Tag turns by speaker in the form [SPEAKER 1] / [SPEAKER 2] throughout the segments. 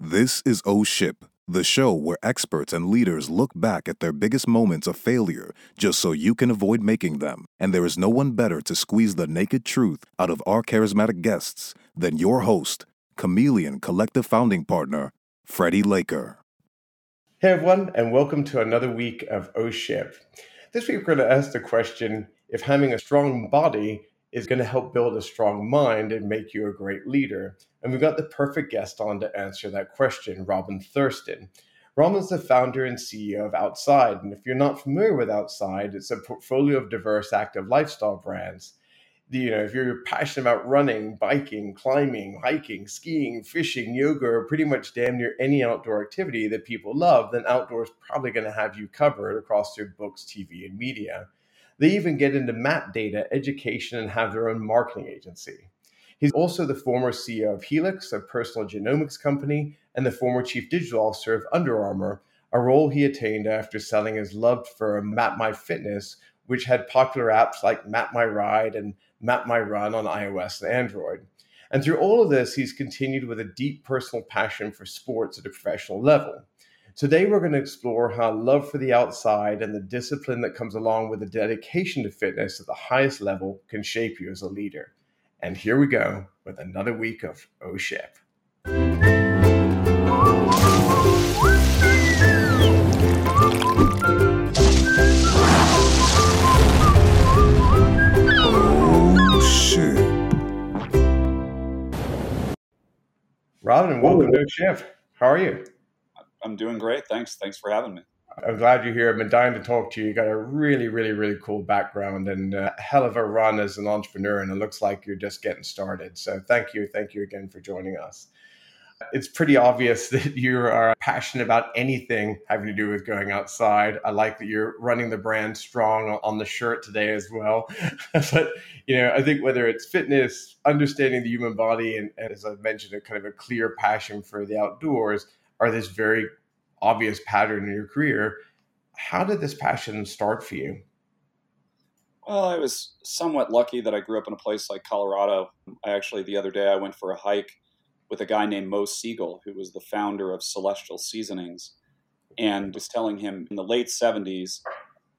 [SPEAKER 1] This is O Ship, the show where experts and leaders look back at their biggest moments of failure just so you can avoid making them. And there is no one better to squeeze the naked truth out of our charismatic guests than your host, Chameleon Collective founding partner, Freddie Laker.
[SPEAKER 2] Hey everyone, and welcome to another week of O Ship. This week we're going to ask the question if having a strong body is going to help build a strong mind and make you a great leader. And we've got the perfect guest on to answer that question, Robin Thurston. Robin's the founder and CEO of Outside. And if you're not familiar with Outside, it's a portfolio of diverse active lifestyle brands. You know, if you're passionate about running, biking, climbing, hiking, skiing, fishing, yoga, or pretty much damn near any outdoor activity that people love, then outdoors probably going to have you covered across their books, TV, and media. They even get into map data, education, and have their own marketing agency. He's also the former CEO of Helix, a personal genomics company, and the former chief digital officer of Under Armour, a role he attained after selling his loved firm MapMyFitness, which had popular apps like Map My Ride and Map My Run on iOS and Android. And through all of this, he's continued with a deep personal passion for sports at a professional level. Today, we're going to explore how love for the outside and the discipline that comes along with the dedication to fitness at the highest level can shape you as a leader. And here we go with another week of O Ship.
[SPEAKER 1] Oh shit.
[SPEAKER 2] Robin, welcome to O Ship. How are you?
[SPEAKER 3] I'm doing great. Thanks. Thanks for having me.
[SPEAKER 2] I'm glad you're here. I've been dying to talk to you. You got a really, really, really cool background and a hell of a run as an entrepreneur. And it looks like you're just getting started. So thank you. Thank you again for joining us. It's pretty obvious that you are passionate about anything having to do with going outside. I like that you're running the brand strong on the shirt today as well. but, you know, I think whether it's fitness, understanding the human body, and, and as I mentioned, a kind of a clear passion for the outdoors are this very obvious pattern in your career. How did this passion start for you?
[SPEAKER 3] Well, I was somewhat lucky that I grew up in a place like Colorado. I actually, the other day, I went for a hike with a guy named Mo Siegel, who was the founder of Celestial Seasonings, and was telling him in the late 70s,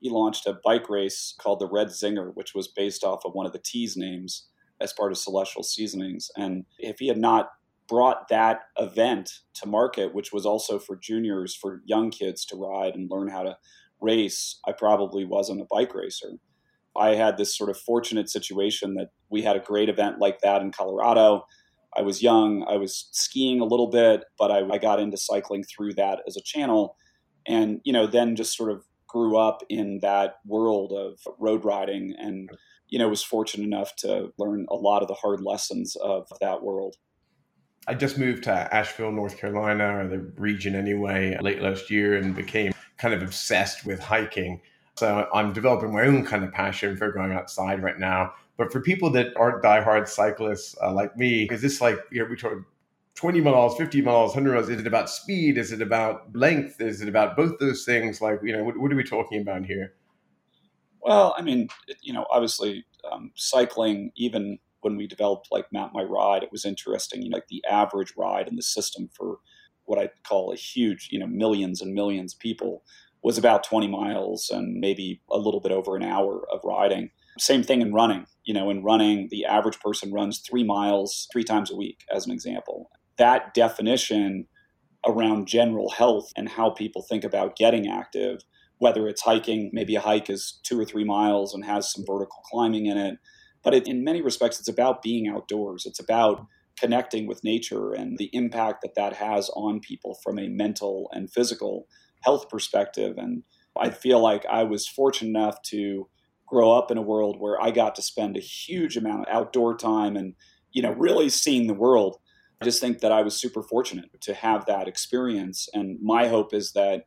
[SPEAKER 3] he launched a bike race called the Red Zinger, which was based off of one of the teas names as part of Celestial Seasonings. And if he had not brought that event to market, which was also for juniors, for young kids to ride and learn how to race, I probably wasn't a bike racer. I had this sort of fortunate situation that we had a great event like that in Colorado. I was young, I was skiing a little bit, but I, I got into cycling through that as a channel. And, you know, then just sort of grew up in that world of road riding and, you know, was fortunate enough to learn a lot of the hard lessons of that world.
[SPEAKER 2] I just moved to Asheville, North Carolina, or the region anyway, late last year and became kind of obsessed with hiking. So I'm developing my own kind of passion for going outside right now. But for people that aren't diehard cyclists uh, like me, is this like, you know, we talk 20 miles, 50 miles, 100 miles? Is it about speed? Is it about length? Is it about both those things? Like, you know, what, what are we talking about here?
[SPEAKER 3] Well, I mean, you know, obviously um, cycling, even when we developed like Map My Ride, it was interesting. You know, like the average ride in the system for what I call a huge, you know, millions and millions of people was about 20 miles and maybe a little bit over an hour of riding. Same thing in running. You know, in running, the average person runs three miles three times a week, as an example. That definition around general health and how people think about getting active, whether it's hiking, maybe a hike is two or three miles and has some vertical climbing in it but it, in many respects, it's about being outdoors. It's about connecting with nature and the impact that that has on people from a mental and physical health perspective. And I feel like I was fortunate enough to grow up in a world where I got to spend a huge amount of outdoor time and, you know, really seeing the world. I just think that I was super fortunate to have that experience. And my hope is that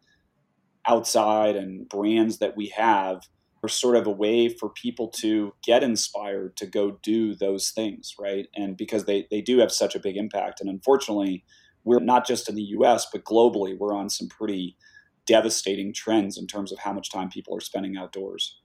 [SPEAKER 3] outside and brands that we have are sort of a way for people to get inspired to go do those things, right? And because they, they do have such a big impact. And unfortunately, we're not just in the US, but globally, we're on some pretty devastating trends in terms of how much time people are spending outdoors.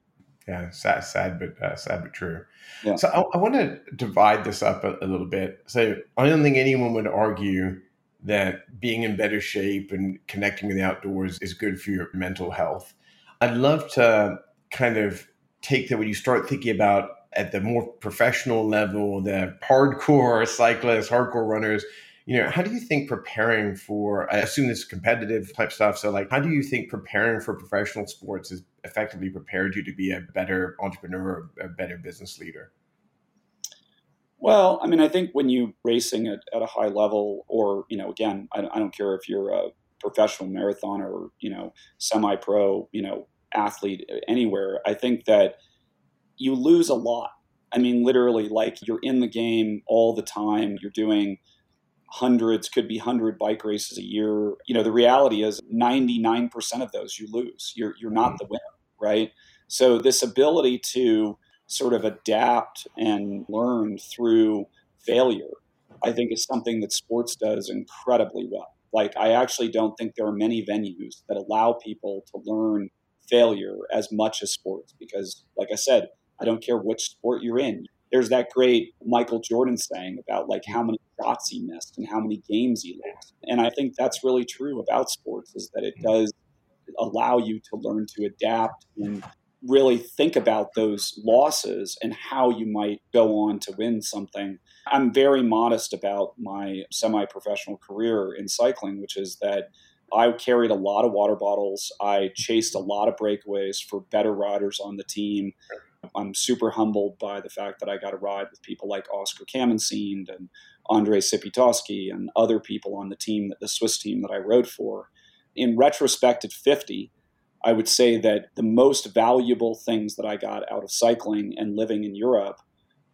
[SPEAKER 2] Yeah, sad, sad, but uh, sad but true. Yeah. So I, I want to divide this up a, a, little bit. So I don't think anyone would argue that being in better shape and connecting with the outdoors is good for your mental health. I'd love to kind of take that when you start thinking about at the more professional level, the hardcore cyclists, hardcore runners, you know, how do you think preparing for, I assume this competitive type stuff. So, like, how do you think preparing for professional sports has effectively prepared you to be a better entrepreneur, a better business leader?
[SPEAKER 3] Well, I mean, I think when you racing at, at a high level, or, you know, again, I, I don't care if you're a professional marathoner or, you know, semi pro, you know, athlete anywhere, I think that you lose a lot. I mean, literally, like you're in the game all the time. You're doing hundreds, could be hundred bike races a year. You know, the reality is 99% of those you lose. You're you're not mm-hmm. the winner, right? So this ability to sort of adapt and learn through failure, I think is something that sports does incredibly well. Like I actually don't think there are many venues that allow people to learn failure as much as sports because like I said, I don't care which sport you're in. There's that great Michael Jordan saying about like how many shots he missed and how many games he lost. And I think that's really true about sports is that it mm-hmm. does allow you to learn to adapt and really think about those losses and how you might go on to win something. I'm very modest about my semi professional career in cycling, which is that I carried a lot of water bottles. I chased a lot of breakaways for better riders on the team. I'm super humbled by the fact that I got to ride with people like Oscar Camenzind and Andre Sipytovsky and other people on the team, the Swiss team that I rode for. In retrospect, at 50, I would say that the most valuable things that I got out of cycling and living in Europe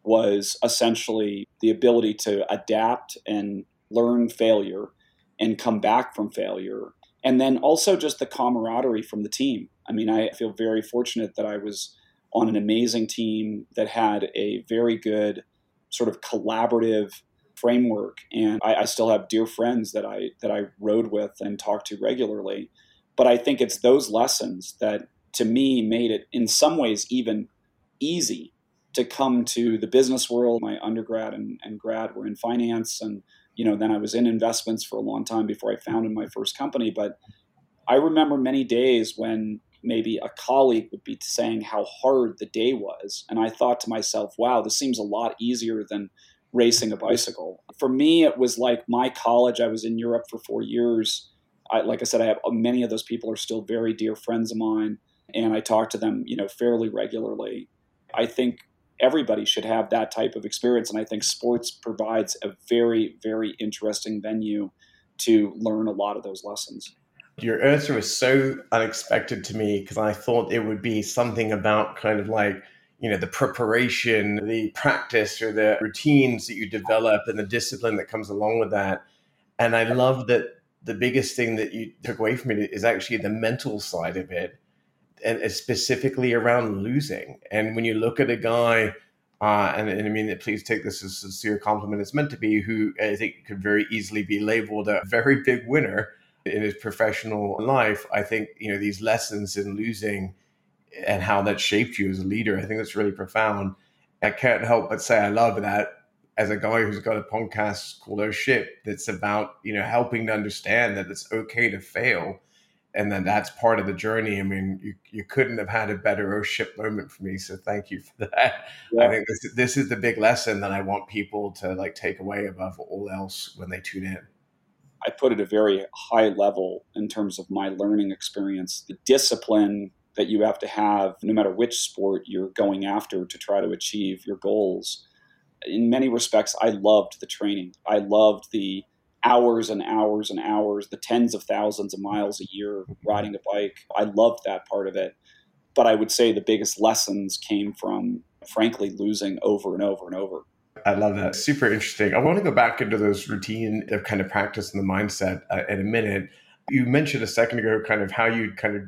[SPEAKER 3] was essentially the ability to adapt and learn failure and come back from failure. And then also just the camaraderie from the team. I mean, I feel very fortunate that I was on an amazing team that had a very good sort of collaborative framework. And I, I, still have dear friends that I that I rode with and talked to regularly. But I think it's those lessons that to me made it in some ways even easy to come to the business world. My undergrad and, and grad were in finance and you know then I was in investments for a long time before I founded my first company. But I remember many days when maybe a colleague would be saying how hard the day was. And I thought to myself, wow, this seems a lot easier than racing a bicycle. For me, it was like my college. I was in Europe for four years. I, like I said, I have many of those people are still very dear friends of mine, and I talk to them, you know, fairly regularly. I think everybody should have that type of experience, and I think sports provides a very, very interesting venue to learn a lot of those lessons.
[SPEAKER 2] Your answer was so unexpected to me because I thought it would be something about kind of like, you know, the preparation, the practice or the routines that you develop and the discipline that comes along with that. And I love that the biggest thing that you took away from it is actually the mental side of it and specifically around losing. And when you look at a guy, uh, and, and, I mean, please take this as a sincere compliment. It's meant to be who I think could very easily be labeled a very big winner in his professional life, I think you know these lessons in losing and how that shaped you as a leader. I think that's really profound. I can't help but say I love that as a guy who's got a podcast called Oh Shit that's about you know helping to understand that it's okay to fail and then that's part of the journey. I mean, you, you couldn't have had a better oh shit moment for me. So thank you for that. Yeah. I think this, this is the big lesson that I want people to like take away above all else when they tune in.
[SPEAKER 3] I put it a very high level in terms of my learning experience. The discipline that you have to have, no matter which sport you're going after to try to achieve your goals. In many respects, I loved the training. I loved the hours and hours and hours, the tens of thousands of miles a year riding a bike. I loved that part of it. But I would say the biggest lessons came from, frankly, losing over and over and over.
[SPEAKER 2] I love that. Super interesting. I want to go back into those routine of kind of practice and the mindset uh, in a minute. You mentioned a second ago kind of how you'd kind of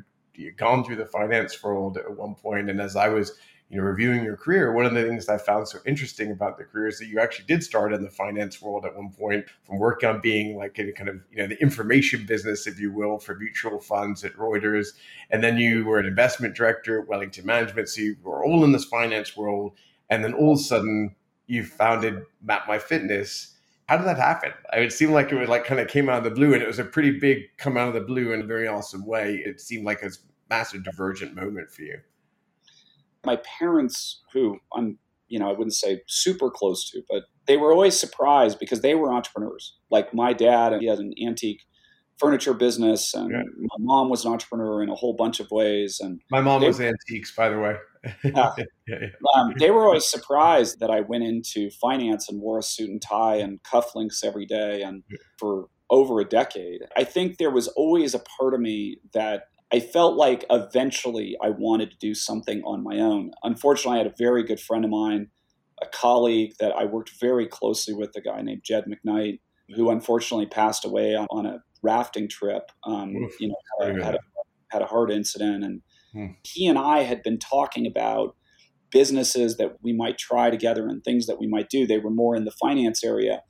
[SPEAKER 2] gone through the finance world at one point, and as I was you know reviewing your career, one of the things I found so interesting about the career is that you actually did start in the finance world at one point, from working on being like a kind of you know the information business, if you will, for mutual funds at Reuters, and then you were an investment director at Wellington Management, so you were all in this finance world, and then all of a sudden you founded Map My Fitness How did that happen? It seemed like it was like kind of came out of the blue, and it was a pretty big come out of the blue in a very awesome way. It seemed like a massive divergent moment for you.
[SPEAKER 3] My parents, who I'm, you know, I wouldn't say super close to, but they were always surprised because they were entrepreneurs. Like my dad, he had an antique furniture business, and yeah. my mom was an entrepreneur in a whole bunch of ways. And
[SPEAKER 2] my mom they, was antiques, by the way.
[SPEAKER 3] yeah. yeah, um, they were always surprised that I went into finance and wore a suit and tie and cufflinks every day, and for over a decade. I think there was always a part of me that I felt like eventually I wanted to do something on my own. Unfortunately, I had a very good friend of mine, a colleague that I worked very closely with, a guy named Jed McKnight, who unfortunately passed away on a rafting trip. Um, you know, had, had, a, had a heart incident, and hmm. he and I had been talking about businesses that we might try together and things that we might do. They were more in the finance area.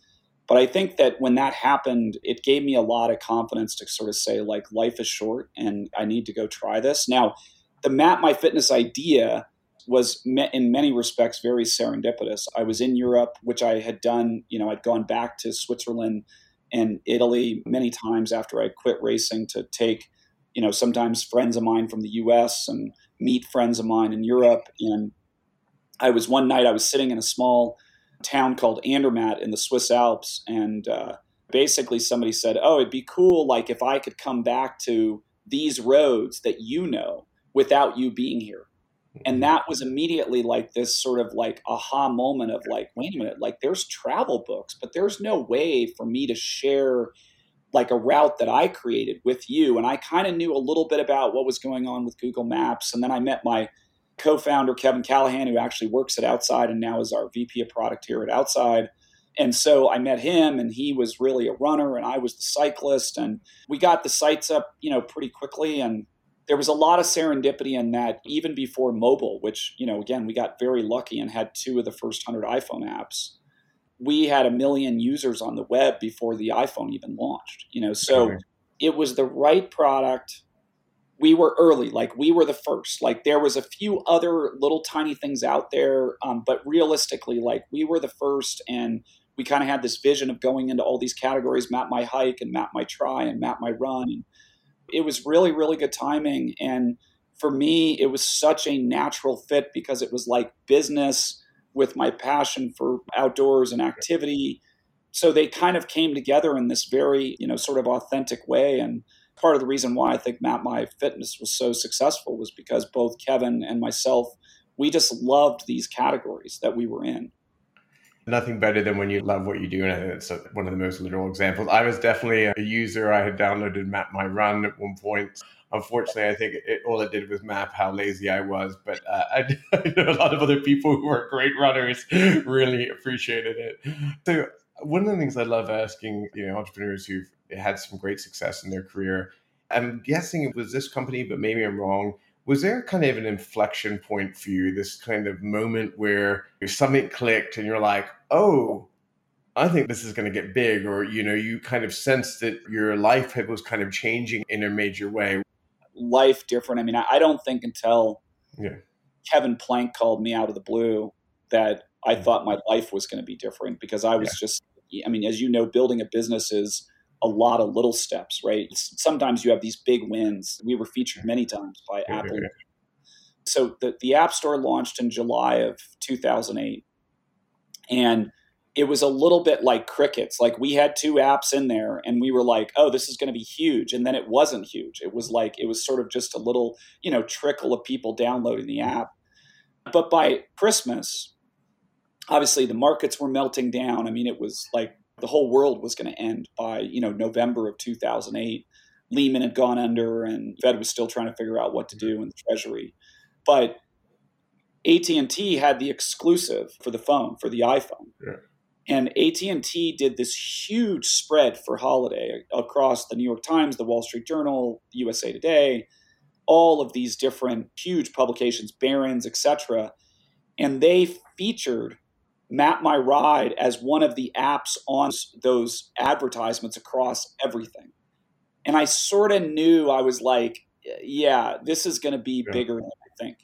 [SPEAKER 3] But I think that when that happened, it gave me a lot of confidence to sort of say, like, life is short and I need to go try this. Now, the Map My Fitness idea was in many respects very serendipitous. I was in Europe, which I had done, you know, I'd gone back to Switzerland and Italy many times after I quit racing to take, you know, sometimes friends of mine from the US and meet friends of mine in Europe. And I was one night, I was sitting in a small town called Andermatt in the Swiss Alps. And uh, basically somebody said, Oh, it'd be cool, like if I could come back to these roads that you know without you being here and mm-hmm. that was immediately like this sort of like aha moment of like wait a minute like there's travel books but there's no way for me to share like a route that i created with you and i kind of knew a little bit about what was going on with google maps and then i met my co-founder kevin callahan who actually works at outside and now is our vp of product here at outside and so i met him and he was really a runner and i was the cyclist and we got the sites up you know pretty quickly and there was a lot of serendipity in that even before mobile, which, you know, again, we got very lucky and had two of the first 100 iPhone apps. We had a million users on the web before the iPhone even launched, you know, so okay. it was the right product. We were early, like we were the first. Like there was a few other little tiny things out there, um, but realistically, like we were the first, and we kind of had this vision of going into all these categories: map my hike and map my try and map my run. And it was really, really good timing. And for me, it was such a natural fit because it was like business with my passion for outdoors and activity. So they kind of came together in this very, you know, sort of authentic way. And part of the reason why I think Map My Fitness was so successful was because both Kevin and myself, we just loved these categories that we were in
[SPEAKER 2] nothing better than when you love what you do. And I think it's one of the most literal examples. I was definitely a user. I had downloaded Map My Run at one point. Unfortunately, I think it, all it did was map how lazy I was. But uh, I, I know a lot of other people who are great runners really appreciated it. So one of the things I love asking, you know, entrepreneurs who've had some great success in their career, I'm guessing it was this company, but maybe I'm wrong. Was there kind of an inflection point for you this kind of moment where something clicked and you're like oh i think this is going to get big or you know you kind of sensed that your life was kind of changing in a major way?
[SPEAKER 3] Life different. I mean i don't think until yeah. kevin plank called me out of the blue that i thought my life was going to be different because i was yeah. just i mean as you know building a business is a lot of little steps, right? Sometimes you have these big wins. We were featured many times by Apple. So the, the App Store launched in July of 2008. And it was a little bit like crickets. Like we had two apps in there and we were like, oh, this is going to be huge. And then it wasn't huge. It was like, it was sort of just a little, you know, trickle of people downloading the app. But by Christmas, obviously the markets were melting down. I mean, it was like the whole world was going to end by you know November of 2008. Lehman had gone under, and Fed was still trying to figure out what to do mm-hmm. in the Treasury. But AT&T had the exclusive for the phone for the iPhone. Yeah. And AT&T did this huge spread for holiday across the New York Times, the Wall Street Journal, USA Today, all of these different huge publications, Barron's, etc. And they featured Map My Ride as one of the apps on those advertisements across everything. And I sort of knew I was like, yeah, this is going to be yeah. bigger than I think.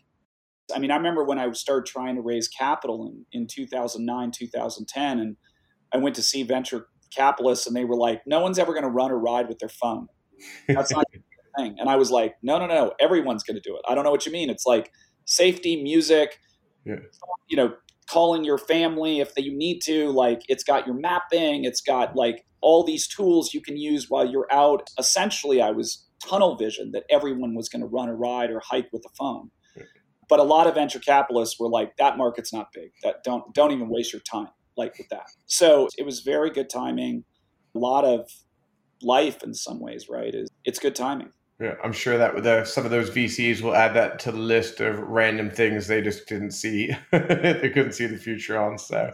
[SPEAKER 3] I mean, I remember when I started trying to raise capital in, in 2009, 2010, and I went to see venture capitalists and they were like, no one's ever going to run a ride with their phone. That's not the thing. And I was like, no, no, no, everyone's going to do it. I don't know what you mean. It's like safety, music, yeah. you know, calling your family if you need to. Like it's got your mapping, it's got like all these tools you can use while you're out. Essentially, I was tunnel vision that everyone was going to run a ride or hike with a phone. But a lot of venture capitalists were like, that market's not big. That don't don't even waste your time like with that. So it was very good timing. A lot of life in some ways, right? Is it's good timing.
[SPEAKER 2] Yeah, I'm sure that the, some of those VCs will add that to the list of random things they just didn't see. they couldn't see the future on. So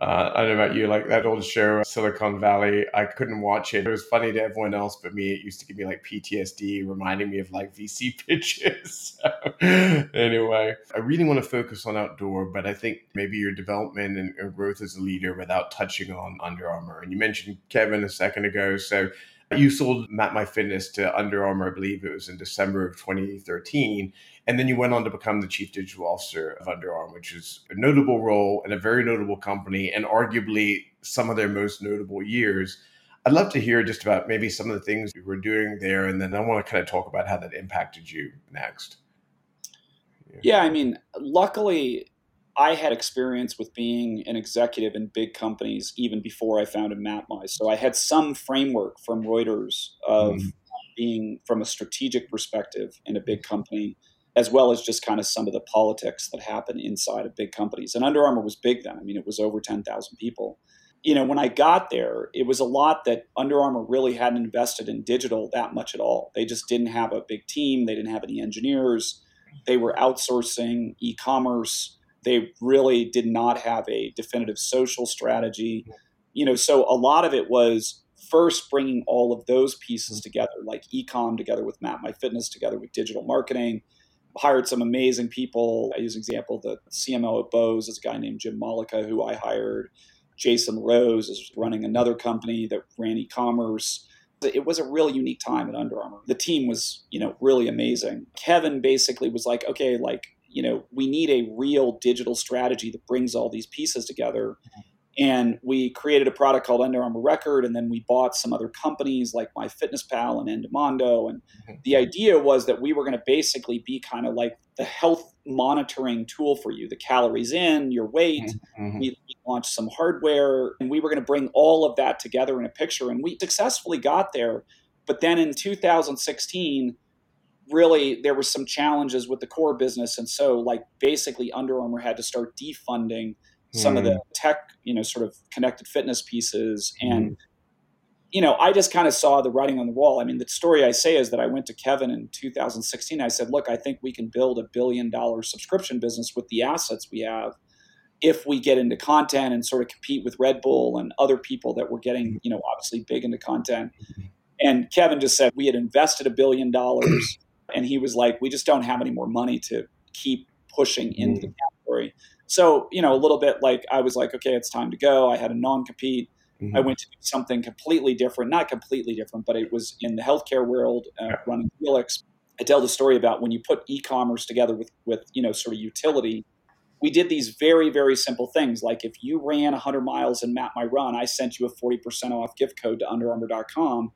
[SPEAKER 2] uh, I don't know about you, like that old show, Silicon Valley. I couldn't watch it. It was funny to everyone else but me. It used to give me like PTSD, reminding me of like VC pitches. so, anyway, I really want to focus on outdoor, but I think maybe your development and growth as a leader without touching on Under Armour. And you mentioned Kevin a second ago. So you sold Map My Fitness to Under Armour, I believe it was in December of 2013. And then you went on to become the chief digital officer of Under Armour, which is a notable role and a very notable company, and arguably some of their most notable years. I'd love to hear just about maybe some of the things you were doing there, and then I want to kind of talk about how that impacted you next.
[SPEAKER 3] Yeah I mean, luckily, I had experience with being an executive in big companies even before I founded MapMy. So I had some framework from Reuters of mm-hmm. being from a strategic perspective in a big company as well as just kind of some of the politics that happen inside of big companies. And Under Armour was big then. I mean, it was over 10,000 people. You know, when I got there, it was a lot that Under Armour really hadn't invested in digital that much at all. They just didn't have a big team, they didn't have any engineers, they were outsourcing e commerce. They really did not have a definitive social strategy. You know, so a lot of it was first bringing all of those pieces mm-hmm. together, like ecom together with Map My Fitness, together with digital marketing, hired some amazing people. I use an example, the CMO at Bose is a guy named Jim Mollica who I hired. Jason Rose is running another company that ran e-commerce. It was a real unique time at Under Armour. The team was, you know, really amazing. Kevin basically was like, okay, like, you know, we need a real digital strategy that brings all these pieces together. And we created a product called Under Armour Record, and then we bought some other companies like MyFitnessPal and Endomondo. And mm-hmm. the idea was that we were going to basically be kind of like the health monitoring tool for you the calories in, your weight. Mm-hmm. mm-hmm. We, we launched some hardware, and we were going to bring all of that together in a picture. And we successfully got there. But then in 2016, really there were some challenges with the core business. And so, like, basically, Under Armour had to start defunding some mm. of the mm. tech, you know, sort of connected fitness pieces. And, mm. you know, I just kind of saw the writing on the wall. I mean, the story I say is that I went to Kevin in 2016. I said, look, I think we can build a billion dollar subscription business with the assets we have if we get into content and sort of compete with Red Bull and other people that were getting, you know, obviously big into content. And Kevin just said we had invested a billion dollars and he was like, we just don't have any more money to keep pushing into the mm. category. So, you know, a little bit like I was like, okay, it's time to go. I had a non compete. Mm-hmm. I went to do something completely different, not completely different, but it was in the healthcare world, uh, yeah. running Helix. I tell the story about when you put e-commerce together with, with, you know, sort of utility. We did these very, very simple things. Like if you ran 100 miles and mapped My Run, I sent you a 40% off gift code to underarmour.com.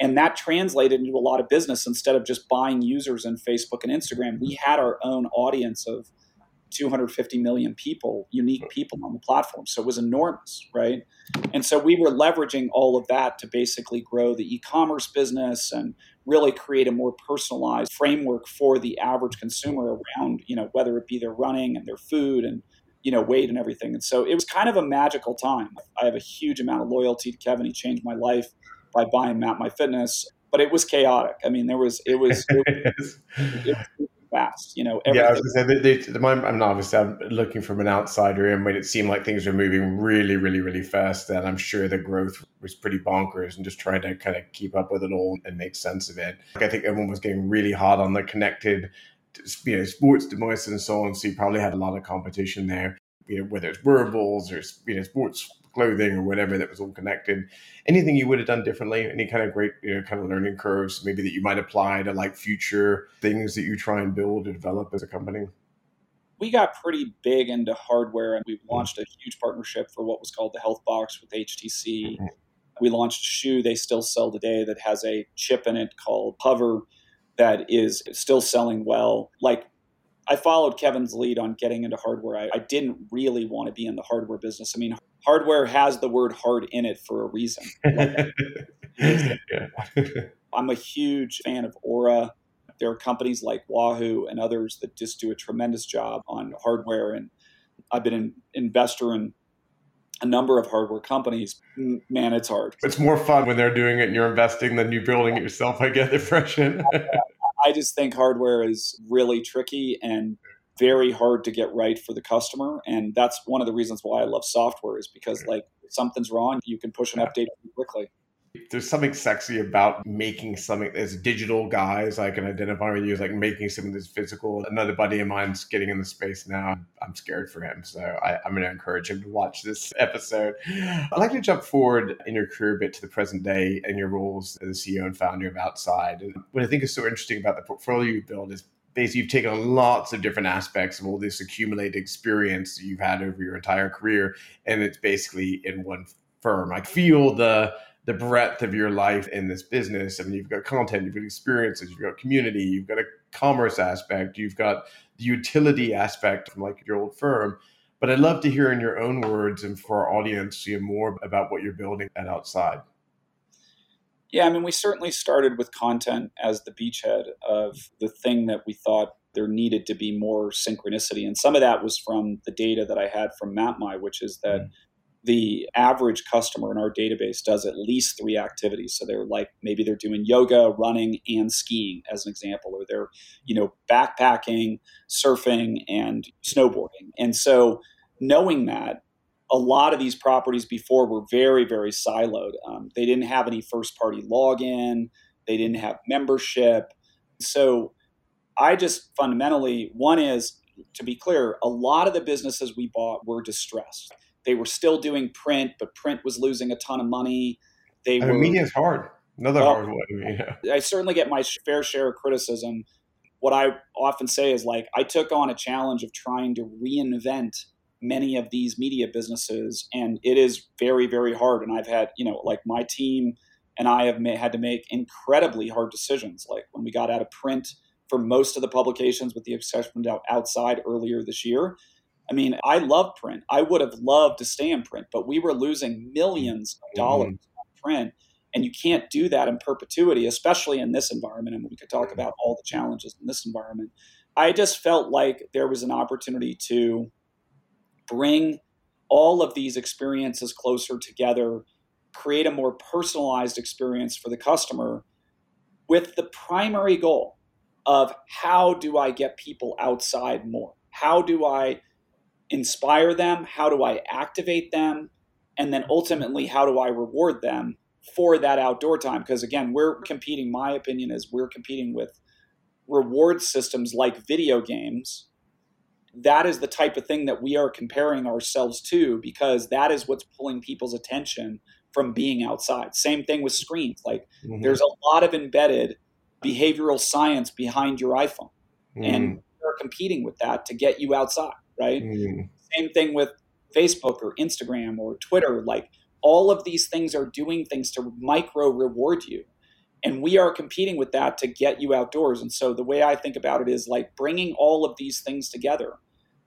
[SPEAKER 3] And that translated into a lot of business instead of just buying users in Facebook and Instagram. We had our own audience of 250 million people, unique people on the platform. So it was enormous, right? And so we were leveraging all of that to basically grow the e commerce business and really create a more personalized framework for the average consumer around, you know, whether it be their running and their food and, you know, weight and everything. And so it was kind of a magical time. I have a huge amount of loyalty to Kevin. He changed my life by buying Map My Fitness but it was chaotic. I mean, there was it was, it was, it was fast. You know,
[SPEAKER 2] everything. yeah. I was going to say they, they, I'm obviously I'm looking from an outsider in, but it seemed like things were moving really, really, really fast. And I'm sure the growth was pretty bonkers, and just trying to kind of keep up with it all and make sense of it. Like, I think everyone was getting really hard on the connected, you know, sports devices and so on. So you probably had a lot of competition there. You know, whether it's wearables or you know sports clothing or whatever that was all connected. Anything you would have done differently? Any kind of great, you know, kind of learning curves maybe that you might apply to like future things that you try and build or develop as a company?
[SPEAKER 3] we got pretty big into hardware and we launched a huge partnership for what was called the Health Box with HTC. Mm-hmm. We launched a shoe they still sell today that has a chip in it called HOVR that is still selling well. Like I followed Kevin's lead on getting into hardware. I, I, didn't really want to be in the hardware business. I mean, hardware has the word hard in it for a reason. I'm a huge fan of Oura. There are companies like Wahoo and others that just do a tremendous job on hardware. And I've been an investor in a number of hardware companies. Man, it's hard.
[SPEAKER 2] It's more fun when they're doing it and you're investing than you building it yourself. I get the impression.
[SPEAKER 3] I just think hardware is really tricky and very hard to get right for the customer. And that's one of the reasons why I love software is because like if something's wrong, you can push an update quickly
[SPEAKER 2] there's something sexy about making something as digital guys I can identify with you as like making something that's physical. Another buddy of mine's getting in the space now. I'm scared for him. So I, am going to encourage him to watch this episode. I'd like to jump forward in your career a bit to the present day and your roles as CEO and founder of Outside. And what I think is so interesting about the portfolio you build is basically you've taken lots of different aspects of all this accumulated experience you've had over your entire career and it's basically in one firm. I feel the the breadth of your life in this business. I mean, you've got content, you've got experiences, you've got community, you've got a commerce aspect, you've got the utility aspect from like your old firm. But I'd love to hear in your own words and for our audience, you know, more about what you're building at Outside.
[SPEAKER 3] Yeah, I mean, we certainly started with content as the beachhead of the thing that we thought there needed to be more synchronicity. And some of that was from the data that I had from MapMy, which is that mm-hmm the average customer in our database does at least three activities. So they're like maybe they're doing yoga, running, and skiing as an example, or they're you know backpacking, surfing, and snowboarding. And so knowing that. A lot of these properties before were very, very siloed. Um, they didn't have any first party login. They didn't have membership. So I just fundamentally, one is to be clear, a lot of the businesses we bought were distressed. They were still doing print, but print was losing a ton of money. They
[SPEAKER 2] I mean,
[SPEAKER 3] were
[SPEAKER 2] media is hard. Another well, hard one.
[SPEAKER 3] I certainly get my fair share of criticism. What I often say is like I took on a challenge of trying to reinvent many of these media businesses, and it is very, very hard. And I've had, you know, like my team and I have had to make incredibly hard decisions. Like when we got out of print for most of the publications, with the exception of outside earlier this year, I mean, I love print. I would have loved to stay in print, but we were losing millions of dollars mm-hmm. on print. And you can't do that in perpetuity, especially in this environment. And we could talk about all the challenges in this environment. I just felt like there was an opportunity to bring all of these experiences closer together, create a more personalized experience for the customer with the primary goal of how do I get people outside more? How do I inspire them? How do I activate them? And then ultimately, how do I reward them for that outdoor time? Because again, we're competing, my opinion is we're competing with reward systems like video games. That is the type of thing that we are comparing ourselves to because that is what's pulling people's attention from being outside. Same thing with screens. Like mm-hmm. there's a lot of embedded behavioral science behind your iPhone. Mm-hmm. And we're competing with that to get you outside right? Mm. Same thing with Facebook or Instagram or Twitter. Like all of these things are doing things to micro reward you. And we are competing with that to get you outdoors. And so the way I think about it is like bringing all of these things together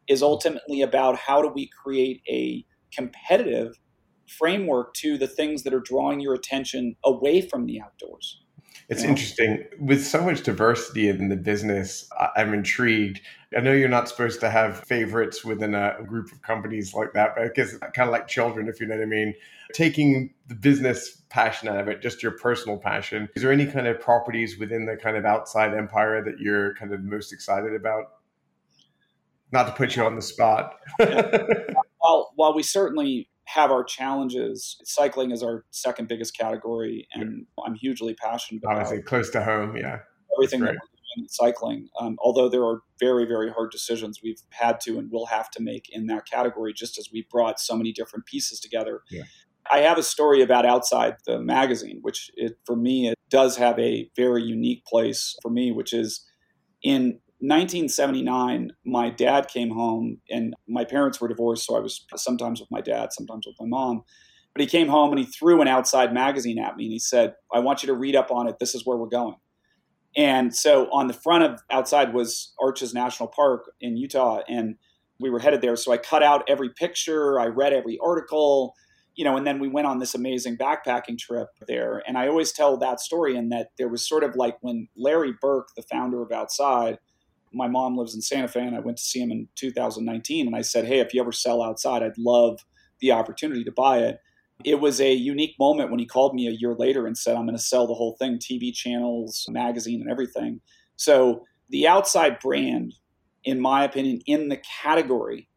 [SPEAKER 3] is ultimately about how do we create a competitive framework to the things that are drawing your attention away from the outdoors.
[SPEAKER 2] It's yeah. interesting. With so much diversity in the business, I'm intrigued. I know you're not supposed to have favorites within a group of companies like that, but I guess kind of like children, if you know what I mean. Taking the business passion out of it, just your personal passion. Is there any kind of properties within the kind of outside empire that you're kind of most excited about? Not to put you on the spot.
[SPEAKER 3] well, while we certainly have our challenges. Cycling is our second biggest category, and yeah. I'm hugely passionate about.
[SPEAKER 2] Obviously, close to home, yeah.
[SPEAKER 3] Everything that we're doing in cycling. Um, although there are very, very hard decisions we've had to and will have to make in that category, just as we brought so many different pieces together. Yeah. I have a story about outside the magazine, which it, for me it does have a very unique place for me, which is in 1979, my dad came home, and my parents were divorced, so I was sometimes with my dad, sometimes with my mom. But he came home and he threw an outside magazine at me and he said, I want you to read up on it. This is where we're going. And so on the front of outside was Arches National Park in Utah. And we were headed there. So I cut out every picture, I read every article, you know, and then we went on this amazing backpacking trip there. And I always tell that story in that there was sort of like when Larry Burke, the founder of Outside, my mom lives in Santa Fe and I went to see him in 2019. And I said, Hey, if you ever sell outside, I'd love the opportunity to buy it it was a unique moment when he called me a year later and said, I'm going to sell the whole thing TV channels, magazine, and everything. So, the outside brand, in my opinion, in the category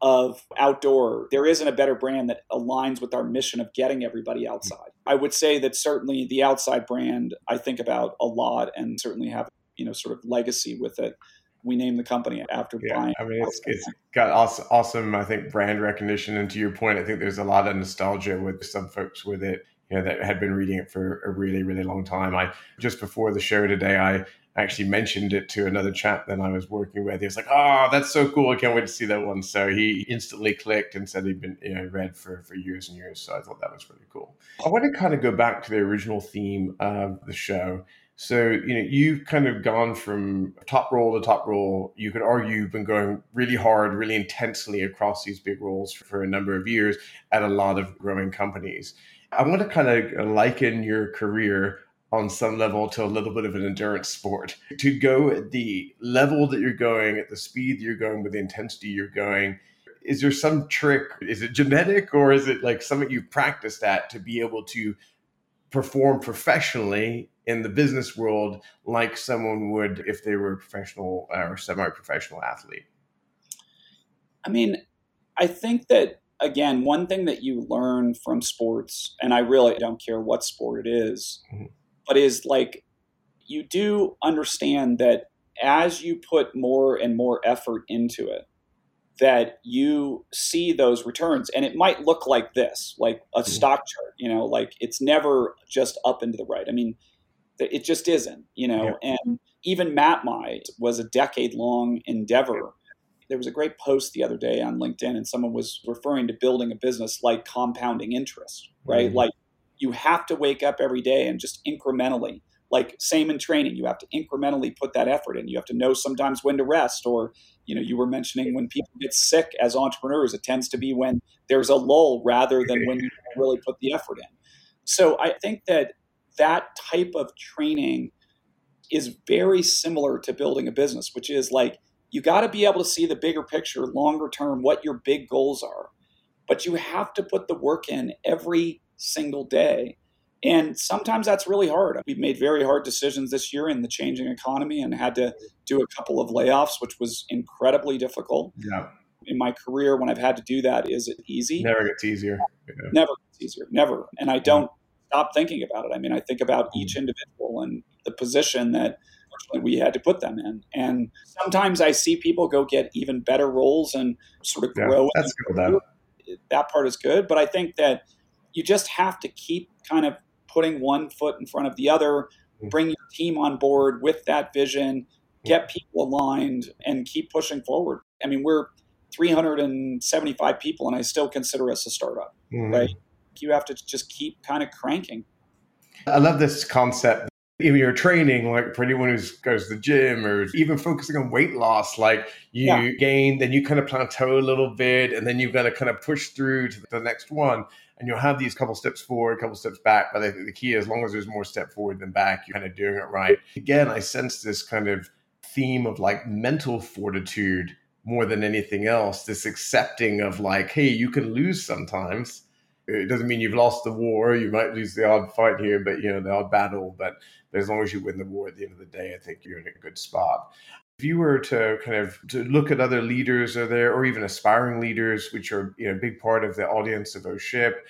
[SPEAKER 3] of outdoor, there isn't a better brand that aligns with our mission of getting everybody outside. I would say that certainly the outside brand I think about a lot and certainly have, you know, sort of legacy with it we named the company after yeah, buying.
[SPEAKER 2] I mean, it's, it's got awesome, awesome, I think, brand recognition. And to your point, I think there's a lot of nostalgia with some folks with it, you know, that had been reading it for a really, really long time. I just before the show today, I actually mentioned it to another chap that I was working with. He was like, "Oh, that's so cool! I can't wait to see that one." So he instantly clicked and said he'd been you know, read for for years and years. So I thought that was really cool. I want to kind of go back to the original theme of the show so, you know, you've kind of gone from top role to top role. You could argue you've been going really hard, really intensely across these big roles for a number of years at a lot of growing companies. I want to kind of liken your career on some level to a little bit of an endurance sport. To go at the level that you're going, at the speed you're going, with the intensity you're going, is there some trick? Is it genetic or is it like something you've practiced at to be able to perform professionally in the business world like someone would if they were a professional or semi-professional athlete
[SPEAKER 3] i mean i think that again one thing that you learn from sports and i really don't care what sport it is, mm-hmm. but is like you do understand that as you put more and more effort into it that you see those returns and it might look like this like a mm-hmm. stock chart you know like it's never just up and to the right i mean it just isn't you know yeah. and even MapMy was a decade long endeavor there was a great post the other day on linkedin and someone was referring to building a business like compounding interest right mm-hmm. like you have to wake up every day and just incrementally like same in training. You have to incrementally put that effort in. You have to know sometimes when to rest or you know you were mentioning when people get sick as entrepreneurs it tends to be when there's a lull rather than when you really put the effort in. So i think that that type of training is very similar to building a business which is like you got to be able to see the bigger picture longer term what your big goals are but you have to put the work in every single day and sometimes that's really hard. We've made very hard decisions this year in the changing economy and had to do a couple of layoffs, which was incredibly difficult.
[SPEAKER 2] Yeah.
[SPEAKER 3] In my career, when I've had to do that, is it easy?
[SPEAKER 2] Never gets easier.
[SPEAKER 3] Yeah. Never gets easier. Never. And I don't stop thinking about it. I mean, I think about each mm. individual and the position that we had to put them in. And sometimes I see people go get even better roles and sort of grow.
[SPEAKER 2] Yeah, that's good. That.
[SPEAKER 3] that part is good. But I think that you just have to keep kind of putting one foot in front of the other, mm-hmm. bring your team on board with that vision, get people aligned, and keep pushing forward. I mean, we're 375 people, and I still consider us a startup, mm-hmm. right? You have to just keep kind of cranking.
[SPEAKER 2] I love this concept. Even your training, like for anyone who goes to the gym or even focusing on weight loss, like you yeah. gain, then you kind of plateau a little bit, and then you've got to kind of push through to the next one and you'll have these couple steps forward, couple steps back. But I think the key, is as long as there's more step forward than back, you're kind of doing it right. Again, I sense this kind of theme of like mental fortitude more than anything else. This accepting of like, hey, you can lose sometimes. It doesn't mean you've lost the war. You might lose the odd fight here, but you know the odd battle. But, as long as you win the war at the end of the day, I think you're in a good spot if you were to kind of to look at other leaders are there or even aspiring leaders which are you know a big part of the audience of oship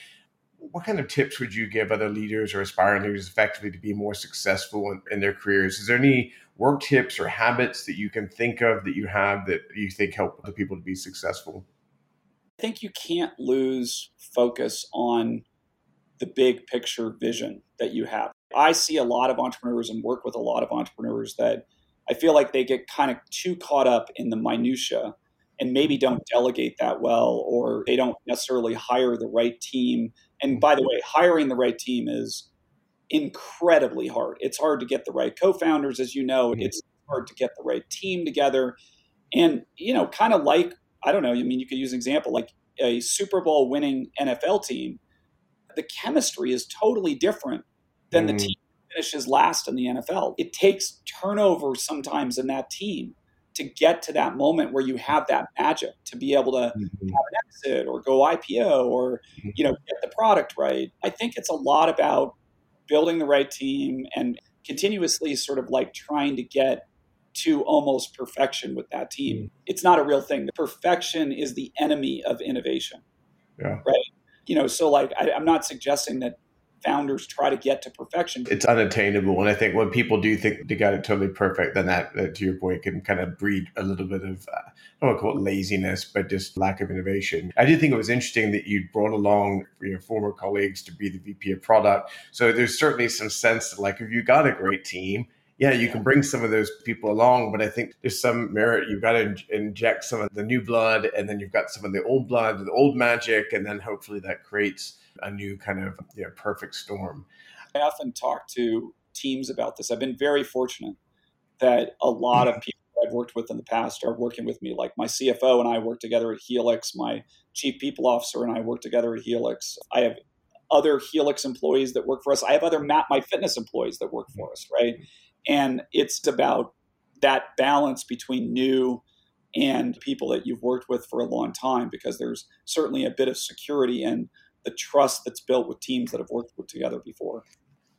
[SPEAKER 2] what kind of tips would you give other leaders or aspiring leaders effectively to be more successful in, in their careers is there any work tips or habits that you can think of that you have that you think help the people to be successful
[SPEAKER 3] think you can't lose focus on the big picture vision that you have i see a lot of entrepreneurs and work with a lot of entrepreneurs that I feel like they get kind of too caught up in the minutia and maybe don't delegate that well, or they don't necessarily hire the right team. And by the way, hiring the right team is incredibly hard. It's hard to get the right co-founders, as you know. Mm-hmm. It's hard to get the right team together, and you know, kind of like I don't know. I mean, you could use an example like a Super Bowl winning NFL team. The chemistry is totally different than mm. the team finishes last in the NFL. It takes turnover sometimes in that team to get to that moment where you have that magic to be able to mm-hmm. have an exit or go IPO or mm-hmm. you know get the product right. I think it's a lot about building the right team and continuously sort of like trying to get to almost perfection with that team. Mm-hmm. It's not a real thing. Perfection is the enemy of innovation.
[SPEAKER 2] Yeah.
[SPEAKER 3] Right. You know, so like I, I'm not suggesting that founders try to get to perfection.
[SPEAKER 2] It's unattainable. And I think when people do think they got it totally perfect, then that, uh, to your point, can kind of breed a little bit of, uh, I don't want to call it laziness, but just lack of innovation. I did think it was interesting that you brought along your former colleagues to be the VP of product. So there's certainly some sense that, like, if you got a great team, yeah, you can bring some of those people along, but I think there's some merit. You've got to in- inject some of the new blood, and then you've got some of the old blood, the old magic, and then hopefully that creates a new kind of you know, perfect storm.
[SPEAKER 3] I often talk to teams about this. I've been very fortunate that a lot of mm-hmm. people I've worked with in the past are working with me. Like my CFO and I work together at Helix. My chief people officer and I work together at Helix. I have other Helix employees that work for us. I have other Map My Fitness employees that work for us, right? And it's about that balance between new and people that you've worked with for a long time because there's certainly a bit of security in the trust that's built with teams that have worked with together before.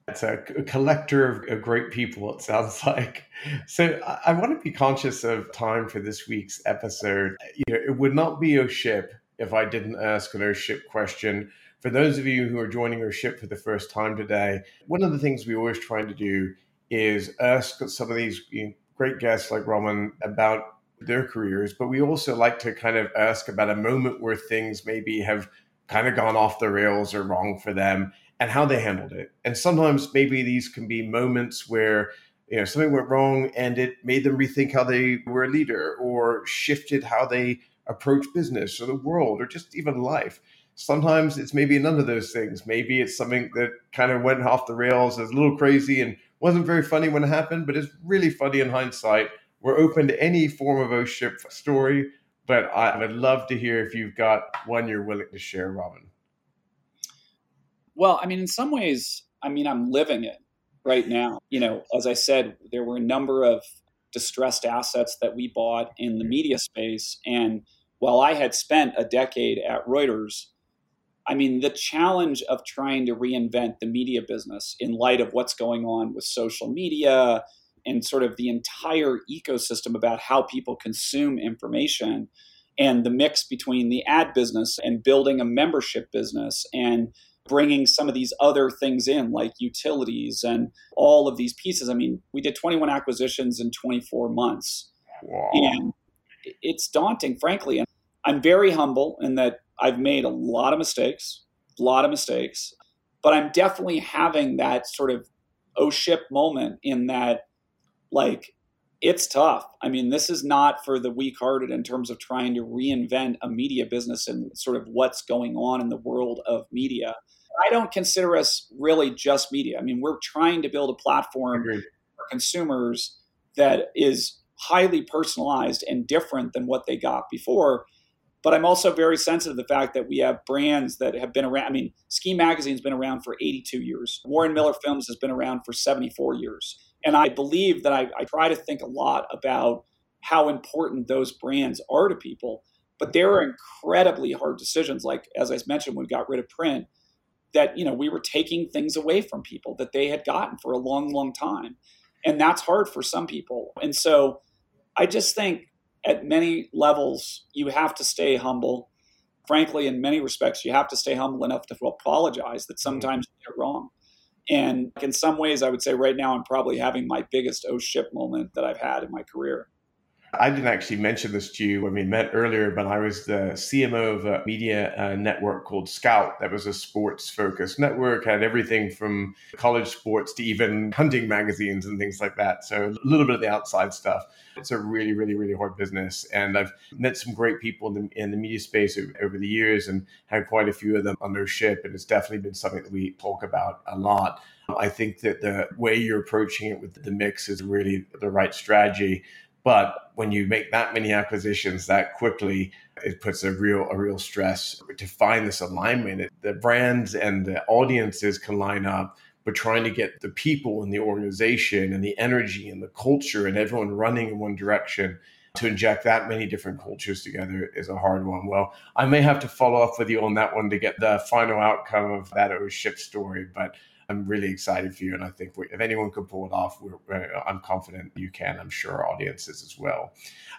[SPEAKER 2] It's a, collector of, great people, it sounds like. So I, want to be conscious of time for this week's episode. You know, it would not be a ship if I didn't ask an ship question. For those of you who are joining our ship for the first time today, one of the things we always try to do is ask some of these you know, great guests like Roman about their careers, but we also like to kind of ask about a moment where things maybe have kind of gone off the rails or wrong for them and how they handled it. And sometimes maybe these can be moments where you know something went wrong and it made them rethink how they were a leader or shifted how they approach business or the world or just even life. Sometimes it's maybe none of those things. Maybe it's something that kind of went off the rails, is a little crazy and wasn't very funny when it happened, but it's really funny in hindsight. We're open to any form of O ship story, but I would love to hear if you've got one you're willing to share, Robin.
[SPEAKER 3] Well, I mean, in some ways, I mean, I'm living it right now. You know, as I said, there were a number of distressed assets that we bought in the media space. And while I had spent a decade at Reuters, I mean, the challenge of trying to reinvent the media business in light of what's going on with social media and sort of the entire ecosystem about how people consume information and the mix between the ad business and building a membership business and bringing some of these other things in like utilities and all of these pieces. I mean we did 21 acquisitions in 24 months.
[SPEAKER 2] Wow.
[SPEAKER 3] and it's daunting frankly. And i'm very humble in that I've made a lot of mistakes, a lot of mistakes, but I'm definitely having that sort of oh shit moment in that, like, it's tough. I mean, this is not for the weak hearted in terms of trying to reinvent a media business and sort of what's going on in the world of media. I don't consider us really just media. I mean, we're trying to build a platform for consumers that is highly personalized and different than what they got before. But I'm also very sensitive to the fact that we have brands that have been around. I mean, Ski Magazine's been around for 82 years. Warren Miller Films has been around for 74 years. And I believe that I, I try to think a lot about how important those brands are to people. But there are incredibly hard decisions. Like, as I mentioned, when we got rid of print, that, you know, we were taking things away from people that they had gotten for a long, long time. And that's hard for some people. And so I just think at many levels, you have to stay humble. Frankly, in many respects, you have to stay humble enough to apologize that sometimes you get wrong. And in some ways, I would say right now, I'm probably having my biggest oh shit moment that I've had in my career.
[SPEAKER 2] I didn't actually mention this to you when we met earlier, but I was the CMO of a media uh, network called Scout. That was a sports focused network, had everything from college sports to even hunting magazines and things like that. So a little bit of the outside stuff. It's a really, really, really hard business. And I've met some great people in the, in the media space over the years and had quite a few of them on their ship. And it's definitely been something that we talk about a lot. I think that the way you're approaching it with the mix is really the right strategy. But when you make that many acquisitions that quickly, it puts a real a real stress to find this alignment. The brands and the audiences can line up, but trying to get the people in the organization and the energy and the culture and everyone running in one direction to inject that many different cultures together is a hard one. Well, I may have to follow up with you on that one to get the final outcome of that O ship story, but I'm really excited for you, and I think if anyone could pull it off, I'm confident you can. I'm sure our audiences as well.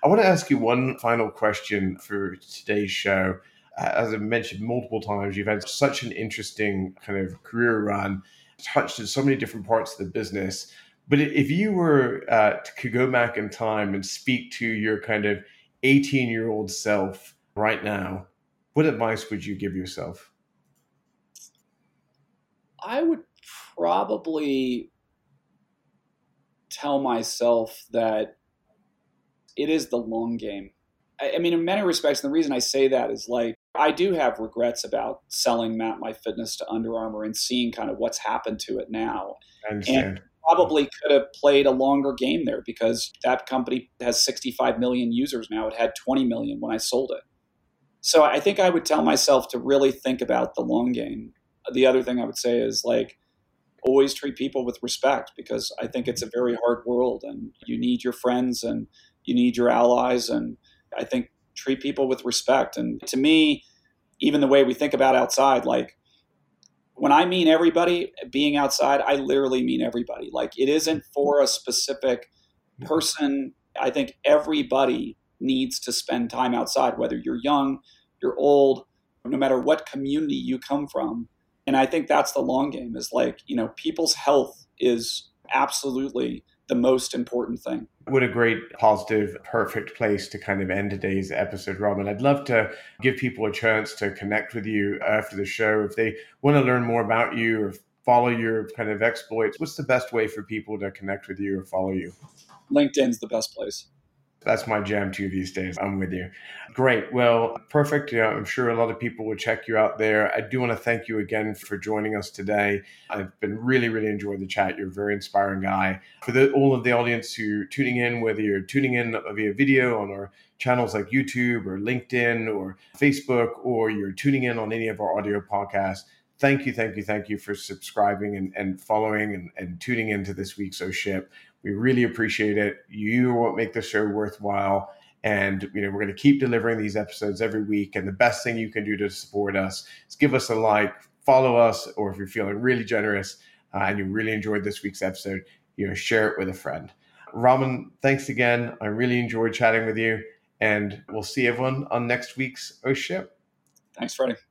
[SPEAKER 2] I want to ask you one final question for today's show. As I've mentioned multiple times, you've had such an interesting kind of career run, touched in so many different parts of the business. But if you were uh, could go back in time and speak to your kind of 18 year old self right now, what advice would you give yourself?
[SPEAKER 3] I would probably tell myself that it is the long game. I, I, mean, in many respects, the reason I say that is like I do have regrets about selling Map My Fitness to Under Armour and seeing kind of what's happened to it now.
[SPEAKER 2] I understand.
[SPEAKER 3] And probably could have played a longer game there because that company has 65 million users now. It had 20 million when I sold it. So I think I would tell myself to really think about the long game. The other thing I would say is like always treat people with respect because I think it's a mm-hmm. very hard world and you need your friends and you need your allies. And I think treat people with respect. And to me, even the way we think about outside, like when I mean everybody being outside, I literally mean everybody. Like it isn't mm-hmm. for a specific person. I think everybody needs to spend time outside, whether you're young, you're old, no matter what community you come from and I think that's the long game is like, you know, people's health is absolutely the most important thing.
[SPEAKER 2] What a great, positive, perfect place to kind of end today's episode, Robin. I'd love to give people a chance to connect with you after the show. If they want to learn more about you or follow your kind of exploits, what's the best way for people to connect with you or follow you?
[SPEAKER 3] LinkedIn's the best place.
[SPEAKER 2] That's my jam too these days. I'm with you. Great. Well, perfect. Yeah, I'm sure a lot of people will check you out there. I do want to thank you again for joining us today. I've been really, really enjoying the chat. You're a very inspiring guy. For the, all of the audience who are tuning in, whether you're tuning in via video on our channels like YouTube or LinkedIn or Facebook, or you're tuning in on any of our audio podcasts, thank you, thank you, thank you for subscribing and, and following and, and tuning into this week's O Ship. We really appreciate it. You what make the show worthwhile. And you know, we're going to keep delivering these episodes every week. And the best thing you can do to support us is give us a like, follow us, or if you're feeling really generous uh, and you really enjoyed this week's episode, you know, share it with a friend. Robin, thanks again. I really enjoyed chatting with you, and we'll see everyone on next week's O Ship.
[SPEAKER 3] Thanks, Freddie.